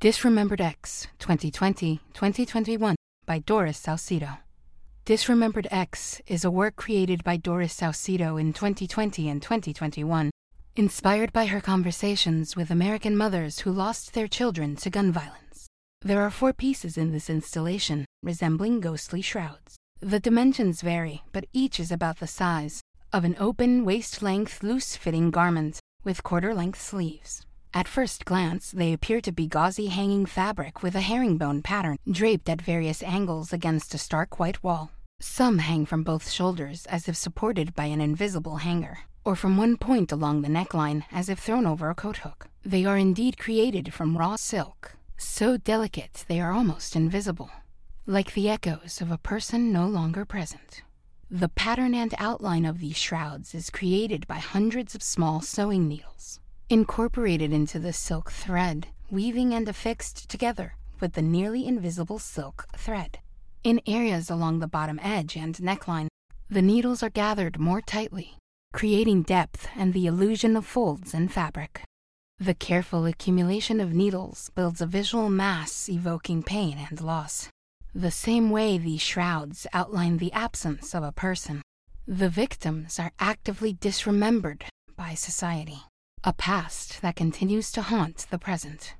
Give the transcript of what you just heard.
Disremembered X 2020 2021 by Doris Salcedo. Disremembered X is a work created by Doris Salcedo in 2020 and 2021, inspired by her conversations with American mothers who lost their children to gun violence. There are four pieces in this installation, resembling ghostly shrouds. The dimensions vary, but each is about the size of an open, waist length, loose fitting garment with quarter length sleeves. At first glance, they appear to be gauzy hanging fabric with a herringbone pattern draped at various angles against a stark white wall. Some hang from both shoulders as if supported by an invisible hanger, or from one point along the neckline as if thrown over a coat hook. They are indeed created from raw silk, so delicate they are almost invisible, like the echoes of a person no longer present. The pattern and outline of these shrouds is created by hundreds of small sewing needles incorporated into the silk thread, weaving and affixed together with the nearly invisible silk thread. In areas along the bottom edge and neckline, the needles are gathered more tightly, creating depth and the illusion of folds in fabric. The careful accumulation of needles builds a visual mass evoking pain and loss. The same way these shrouds outline the absence of a person. The victims are actively disremembered by society a past that continues to haunt the present.